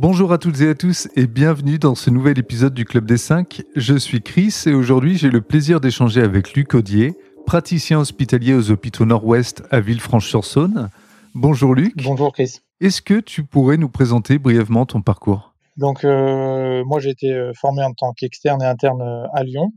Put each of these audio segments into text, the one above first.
Bonjour à toutes et à tous et bienvenue dans ce nouvel épisode du Club des 5. Je suis Chris et aujourd'hui j'ai le plaisir d'échanger avec Luc Audier, praticien hospitalier aux hôpitaux Nord-Ouest à Villefranche-sur-Saône. Bonjour Luc. Bonjour Chris. Est-ce que tu pourrais nous présenter brièvement ton parcours? Donc euh, moi j'ai été euh, formé en tant qu'externe et interne euh, à Lyon.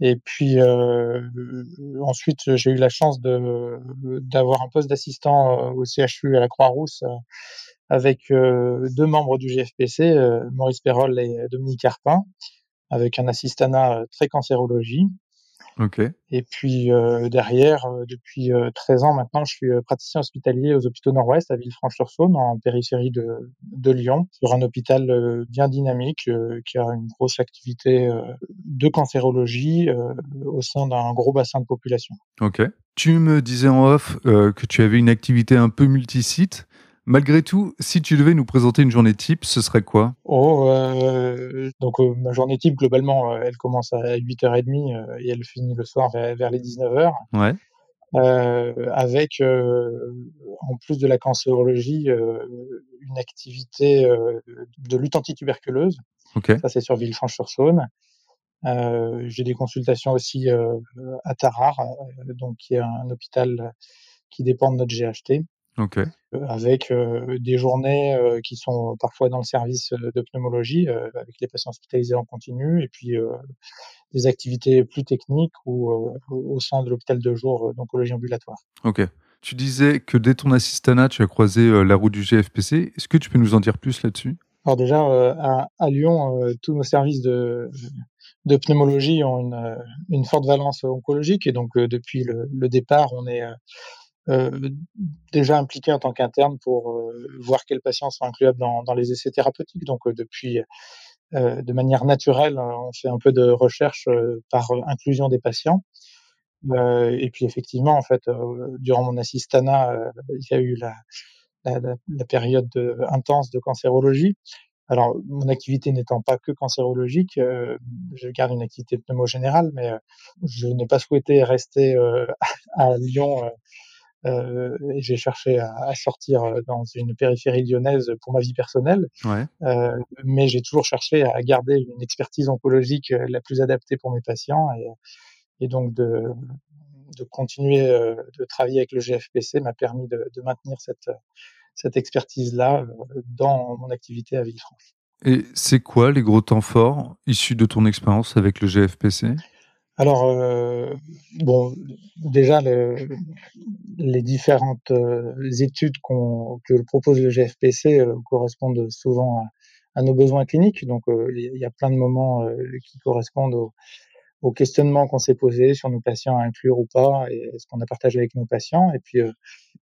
Et puis euh, ensuite j'ai eu la chance d'avoir un poste d'assistant au CHU à la Croix-Rousse avec deux membres du GFPC, Maurice Perrol et Dominique Carpin, avec un assistanat très cancérologie. Ok. Et puis euh, derrière, euh, depuis euh, 13 ans maintenant, je suis praticien hospitalier aux hôpitaux Nord-Ouest à Villefranche-sur-Saône, en périphérie de, de, Lyon, sur un hôpital bien dynamique qui a une grosse activité de cancérologie au sein d'un gros bassin de population. Ok. Tu me disais en off que tu avais une activité un peu multisite. Malgré tout, si tu devais nous présenter une journée type, ce serait quoi? Oh, euh, donc euh, ma journée type globalement, euh, elle commence à 8h30 euh, et elle finit le soir vers, vers les 19h. Ouais. avec en plus de la cancérologie une activité de lutte antituberculeuse. Ok. Ça c'est sur Villefranche-sur-Saône. J'ai des consultations aussi à Tarare, donc qui est un hôpital qui dépend de notre GHT. Ok. avec des journées qui sont parfois dans le service de pneumologie avec les patients hospitalisés en continu et puis des activités plus techniques ou au sein de l'hôpital de jour d'oncologie ambulatoire. Ok. Tu disais que dès ton assistanat, tu as croisé la route du GFPC. Est-ce que tu peux nous en dire plus là-dessus? Alors déjà, à, à, Lyon, tous nos services de, de pneumologie ont une, une, forte valence oncologique et donc depuis le, le, départ, on est euh, déjà impliqué en tant qu'interne pour euh, voir quels patients sont incluables dans, dans les essais thérapeutiques. Donc euh, depuis, de manière naturelle, on fait un peu de recherche par inclusion des patients. et puis effectivement, en fait, durant mon assistanat, il y a eu la, la, la période de, intense de cancérologie. Alors, mon activité n'étant pas que cancérologique, euh, je garde une activité pneumo-générale, mais euh, je n'ai pas souhaité rester euh, à Lyon euh, j'ai cherché à, à, sortir euh, dans une périphérie lyonnaise pour ma vie personnelle. Ouais. Euh, mais j'ai toujours cherché à garder une expertise oncologique la plus adaptée pour mes patients et, et donc de, de continuer de travailler avec le GFPC m'a permis de, de, maintenir cette, cette expertise-là dans mon activité à Villefranche. Et c'est quoi les gros temps forts issus de ton expérience avec le GFPC alors, euh, bon, déjà, le, les différentes euh, études qu'on que propose le GFPC euh, correspondent souvent à, nos besoins cliniques. Donc, euh, il y a plein de moments euh, qui correspondent au, au questionnement qu'on s'est posé sur nos patients à inclure ou pas et ce qu'on a partagé avec nos patients. Et puis,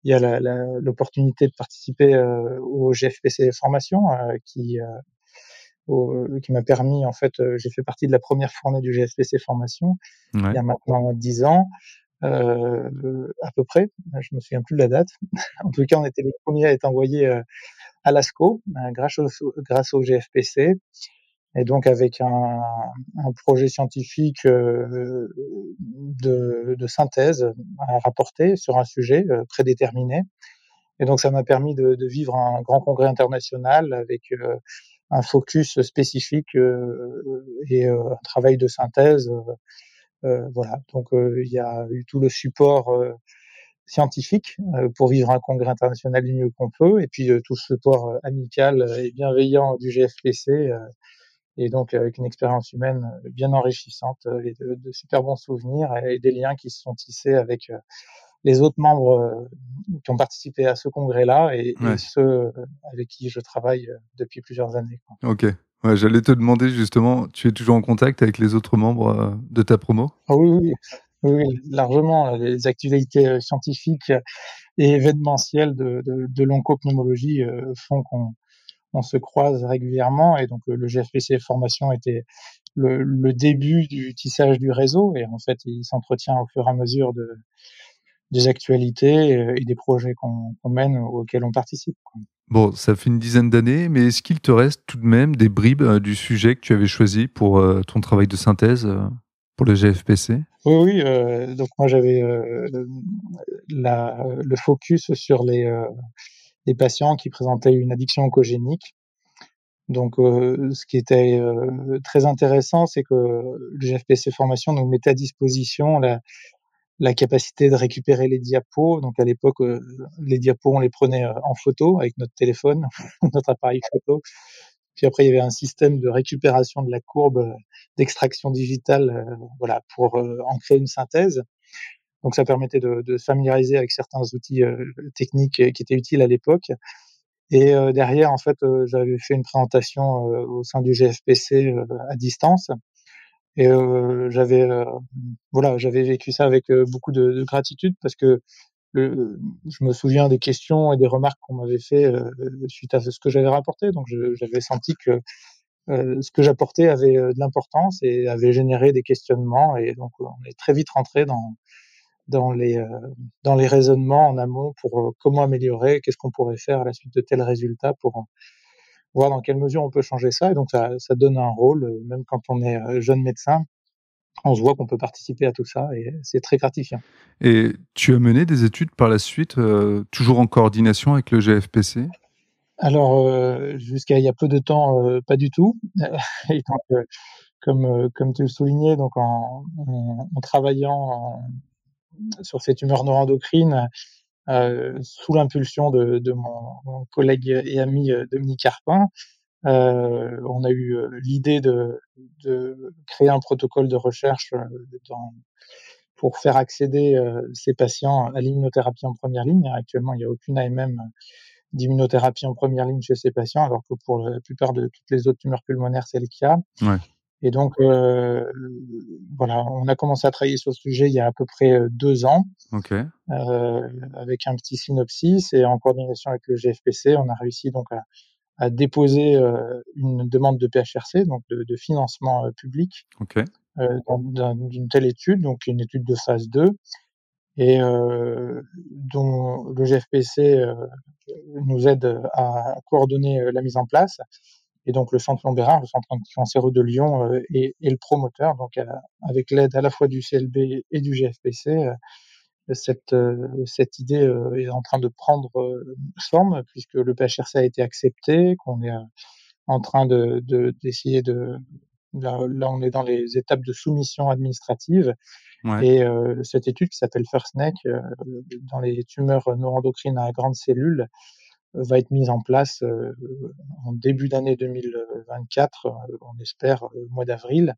il y a l'opportunité de participer au GFPC formation qui qui m'a permis, en fait, euh, j'ai fait partie de la première fournée du GSPC formation ouais. il y a maintenant dix ans, euh, à peu près. Je me souviens plus de la date. en tout cas, on était les premiers à être envoyés euh, à l'ASCO euh, grâce au, grâce au GFPC. Et donc avec un, un projet scientifique euh, de, de, synthèse à rapporter sur un sujet euh, prédéterminé. Et donc ça m'a permis de, de, vivre un grand congrès international avec euh, un focus spécifique euh, et euh, un travail de synthèse. Euh, voilà. Donc il y a eu tout le support scientifique pour vivre un congrès international du mieux qu'on peut, et puis tout le support amical et bienveillant du GFPC, et donc avec une expérience humaine bien enrichissante et de, de, super bons souvenirs et des liens qui se sont tissés avec les autres membres qui ont participé à ce congrès-là et, ouais. et, ceux avec qui je travaille depuis plusieurs années. Quoi. Ok. Ouais, J'allais te demander justement, tu es toujours en contact avec les autres membres de ta promo? Ah oui, oui, oui, largement. Les activités scientifiques et événementielles de, de, de l'oncopneumologie font qu'on on se croise régulièrement et donc le GFPC formation était le, le, début du tissage du réseau et en fait il s'entretient au fur et à mesure de, des actualités et des projets qu'on qu mène auxquels on participe. Bon, ça fait une dizaine d'années, mais est-ce qu'il te reste tout de même des bribes euh, du sujet que tu avais choisi pour euh, ton travail de synthèse euh, pour le GFPC Oui, oui. Euh, donc moi j'avais le focus sur les, les patients qui présentaient une addiction oncogénique. Donc, ce qui était très intéressant, c'est que le GFPC formation nous mettait à disposition la, la capacité de récupérer les diapos. Donc à l'époque, les diapos, on les prenait en photo avec notre téléphone, notre appareil photo. Puis après, il y avait un système de récupération de la courbe d'extraction digitale, voilà, pour en créer une synthèse. Donc ça permettait de, de se familiariser avec certains outils techniques qui étaient utiles à l'époque. Et derrière, en fait, j'avais fait une présentation au sein du GFPC à distance. Et j'avais voilà, j'avais vécu ça avec beaucoup de, de, gratitude parce que je me souviens des questions et des remarques qu'on m'avait fait suite à ce que j'avais rapporté. Donc j'avais senti que ce que j'apportais avait de l'importance et avait généré des questionnements. Et donc on est très vite rentré dans dans les dans les raisonnements en amont pour comment améliorer, qu'est-ce qu'on pourrait faire à la suite de tels résultats pour voir dans quelle mesure on peut changer ça. Et donc ça, ça donne un rôle, même quand on est jeune médecin, on se voit qu'on peut participer à tout ça et c'est très gratifiant. Et tu as mené des études par la suite, euh, toujours en coordination avec le GFPC Alors, euh, jusqu'à il y a peu de temps, euh, pas du tout. et donc, comme, comme tu le soulignais, donc en, en, travaillant sur ces tumeurs neuroendocrines, sous l'impulsion de, de mon, collègue et ami Dominique Carpin, euh, on a eu euh, l'idée de, de, créer un protocole de recherche euh, dans, pour faire accéder euh, ces patients à l'immunothérapie en première ligne. Actuellement, il n'y a aucune AMM d'immunothérapie en première ligne chez ces patients, alors que pour la plupart de toutes les autres tumeurs pulmonaires, c'est le cas. Et donc, euh, voilà, on a commencé à travailler sur ce sujet il y a à peu près deux ans, okay. euh, avec un petit synopsis et en coordination avec le GFPC, on a réussi donc à, a déposé euh, une demande de PHRC, donc de, de financement euh, public, okay. Euh, d'une telle étude, donc une étude de phase 2, et dont le GFPC nous aide à coordonner la mise en place. Et donc le Centre Lombérin, le Centre anticancéreux de Lyon, est, est, le promoteur, donc avec l'aide à la fois du CLB et du GFPC, cette, euh, cette idée euh, est en train de prendre euh, forme puisque le PHRC a été accepté, qu'on est en train de d'essayer de, là, on est dans les étapes de soumission administrative ouais. et euh, cette étude qui s'appelle FirstNEC euh, dans les tumeurs neuroendocrines à grandes cellules va être mise en place euh, en début d'année 2024, on espère au mois d'avril,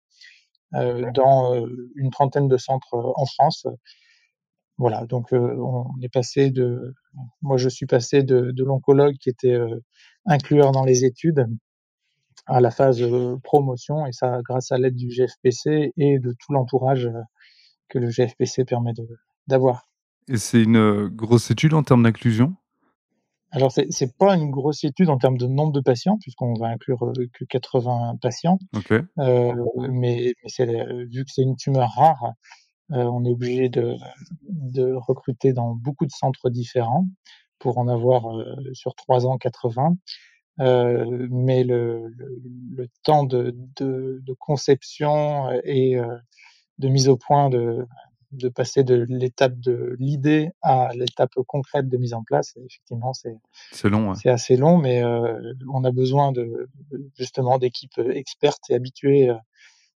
dans une trentaine de centres en France. Voilà, donc euh, on est passé de, moi je suis passé de, de l'oncologue qui était euh, inclueur dans les études à la phase euh, promotion et ça grâce à l'aide du GFPC et de tout l'entourage que le GFPC permet d'avoir. Et c'est une grosse étude en termes d'inclusion? Alors, c'est pas une grosse étude en termes de nombre de patients, puisqu'on va inclure que 80 patients. Okay. Euh, mais, mais vu que c'est une tumeur rare, euh, on est obligé de, de, recruter dans beaucoup de centres différents pour en avoir euh, sur trois ans 80. Euh, mais le, le, le temps de, de, de, conception et euh, de mise au point de, de passer de l'étape de l'idée à l'étape concrète de mise en place, effectivement, c'est c'est long. Ouais. C'est assez long, mais euh, on a besoin de justement d'équipes expertes et habituées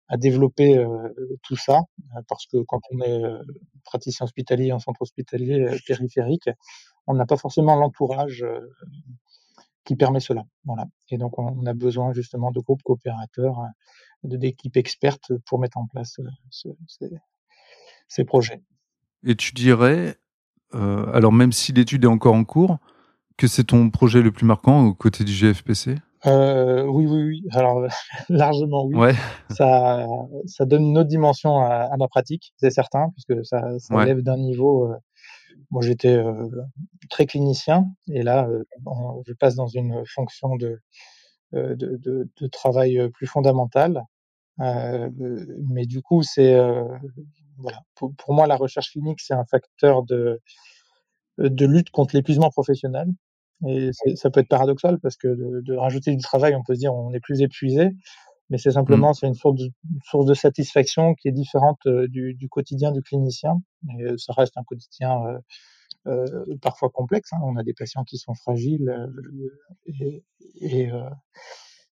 à développer euh, tout ça, euh, parce que quand on est euh, praticien hospitalier en centre hospitalier périphérique, on n'a pas forcément l'entourage qui permet cela. Voilà. Et donc on, a besoin justement de groupes coopérateurs, de d'équipes expertes pour mettre en place ce, ces, ces, projets. Et tu dirais, euh, alors même si l'étude est encore en cours, que c'est ton projet le plus marquant aux côtés du GFPC euh, oui, oui, oui. Alors largement oui. Ouais. Ça, ça donne une autre dimension à, à ma pratique, c'est certain, puisque ça, ça ouais. lève d'un niveau. Euh, moi, j'étais euh, très clinicien, et là, je passe dans une fonction de de, de, de, travail plus fondamental. mais du coup, c'est voilà. Pour, pour, moi, la recherche clinique, c'est un facteur de de lutte contre l'épuisement professionnel. Et ça peut être paradoxal parce que de, de, rajouter du travail, on peut se dire on est plus épuisé, mais c'est simplement mmh. c'est une source, de, une source de satisfaction qui est différente euh, du, du, quotidien du clinicien. Et euh, ça reste un quotidien euh, euh, parfois complexe. Hein. On a des patients qui sont fragiles et, et,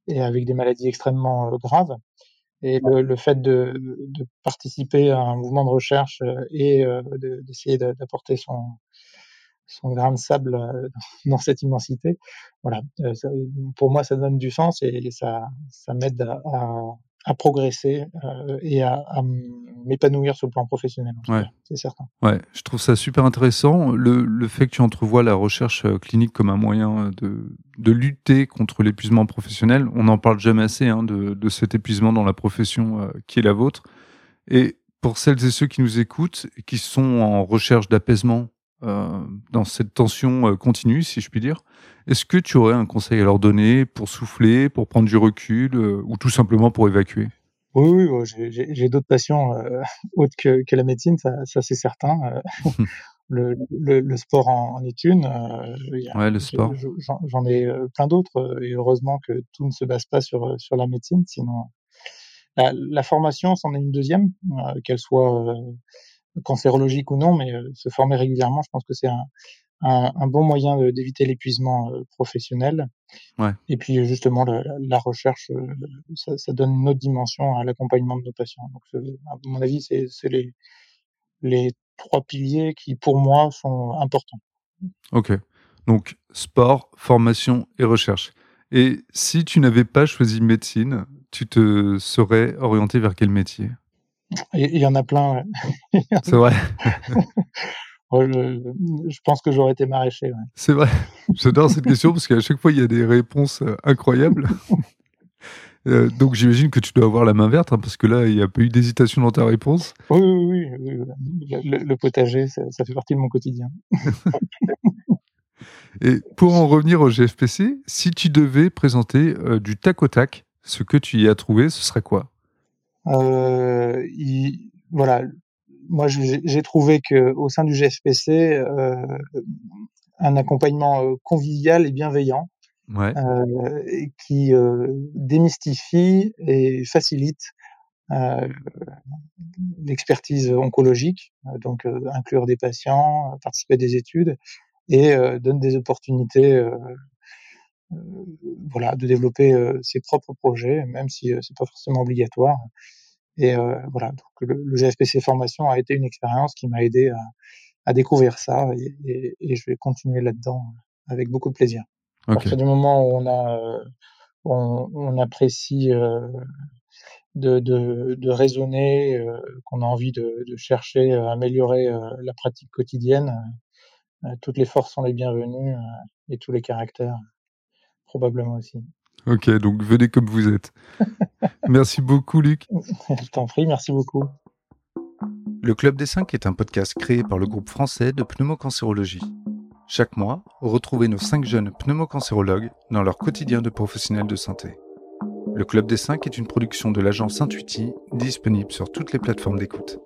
et avec des maladies extrêmement graves. Et le, le fait de, de, participer à un mouvement de recherche et d'essayer d'apporter son, son grain de sable dans cette immensité, voilà, pour moi ça donne du sens et ça, ça m'aide à progresser euh, et à, à m'épanouir sur le plan professionnel. Ouais. C'est certain. Ouais, je trouve ça super intéressant. Le, le, fait que tu entrevois la recherche euh, clinique comme un moyen de, de lutter contre l'épuisement professionnel, on n'en parle jamais assez hein, de, de, cet épuisement dans la profession euh, qui est la vôtre. Et pour celles et ceux qui nous écoutent, qui sont en recherche d'apaisement euh, dans cette tension euh, continue, si je puis dire. Est-ce que tu aurais un conseil à leur donner pour souffler, pour prendre du recul, euh, ou tout simplement pour évacuer? Oui, oui j'ai d'autres passions autres que, que, la médecine, ça, ça c'est certain. le, le, le, sport en, en est une. ouais, le sport. J'en ai plein d'autres, et heureusement que tout ne se base pas sur, sur la médecine, sinon la, la formation, c'en est une deuxième, qu'elle soit cancérologique ou non, mais euh, se former régulièrement, je pense que c'est un, un, un, bon moyen d'éviter l'épuisement euh, professionnel. Ouais. Et puis justement, la, la recherche, euh, ça, ça, donne une autre dimension à l'accompagnement de nos patients. Donc, à mon avis, c'est les, les trois piliers qui, pour moi, sont importants. Ok. Donc, sport, formation et recherche. Et si tu n'avais pas choisi médecine, tu te serais orienté vers quel métier? Il y en a plein. Ouais. C'est vrai. je, je, pense que j'aurais été maraîcher. Ouais. C'est vrai. J'adore cette question parce qu'à chaque fois, il y a des réponses euh, incroyables. Euh, donc j'imagine que tu dois avoir la main verte, hein, parce que là, il n'y a pas eu d'hésitation dans ta réponse. Oui, oui, oui. Le, le, potager, ça, ça, fait partie de mon quotidien. Et pour en revenir au GFPC, si tu devais présenter euh, du tac au tac ce que tu y as trouvé, ce serait quoi? Il, voilà, moi j'ai trouvé que au sein du GFPC, euh, un accompagnement euh, convivial et bienveillant, ouais. euh, qui euh, démystifie et facilite euh, l'expertise oncologique, donc inclure des patients, participer à des études et donne des opportunités voilà, de développer ses propres projets, même si c'est pas forcément obligatoire. Et voilà, donc le, le, GFPC formation a été une expérience qui m'a aidé à, à, découvrir ça, et, et, et je vais continuer là-dedans avec beaucoup de plaisir. Okay. À partir du moment où on a, on, on apprécie euh, de, de, de, raisonner, euh, qu'on a envie de, de, chercher à améliorer euh, la pratique quotidienne, toutes les forces sont les bienvenues et tous les caractères probablement aussi. Ok, donc venez comme vous êtes. merci beaucoup, Luc. Je t'en prie, merci beaucoup. Le Club des 5 est un podcast créé par le groupe français de pneumocancérologie. Chaque mois, retrouvez nos 5 jeunes pneumocancérologues dans leur quotidien de professionnels de santé. Le Club des 5 est une production de l'agence Intuiti, disponible sur toutes les plateformes d'écoute.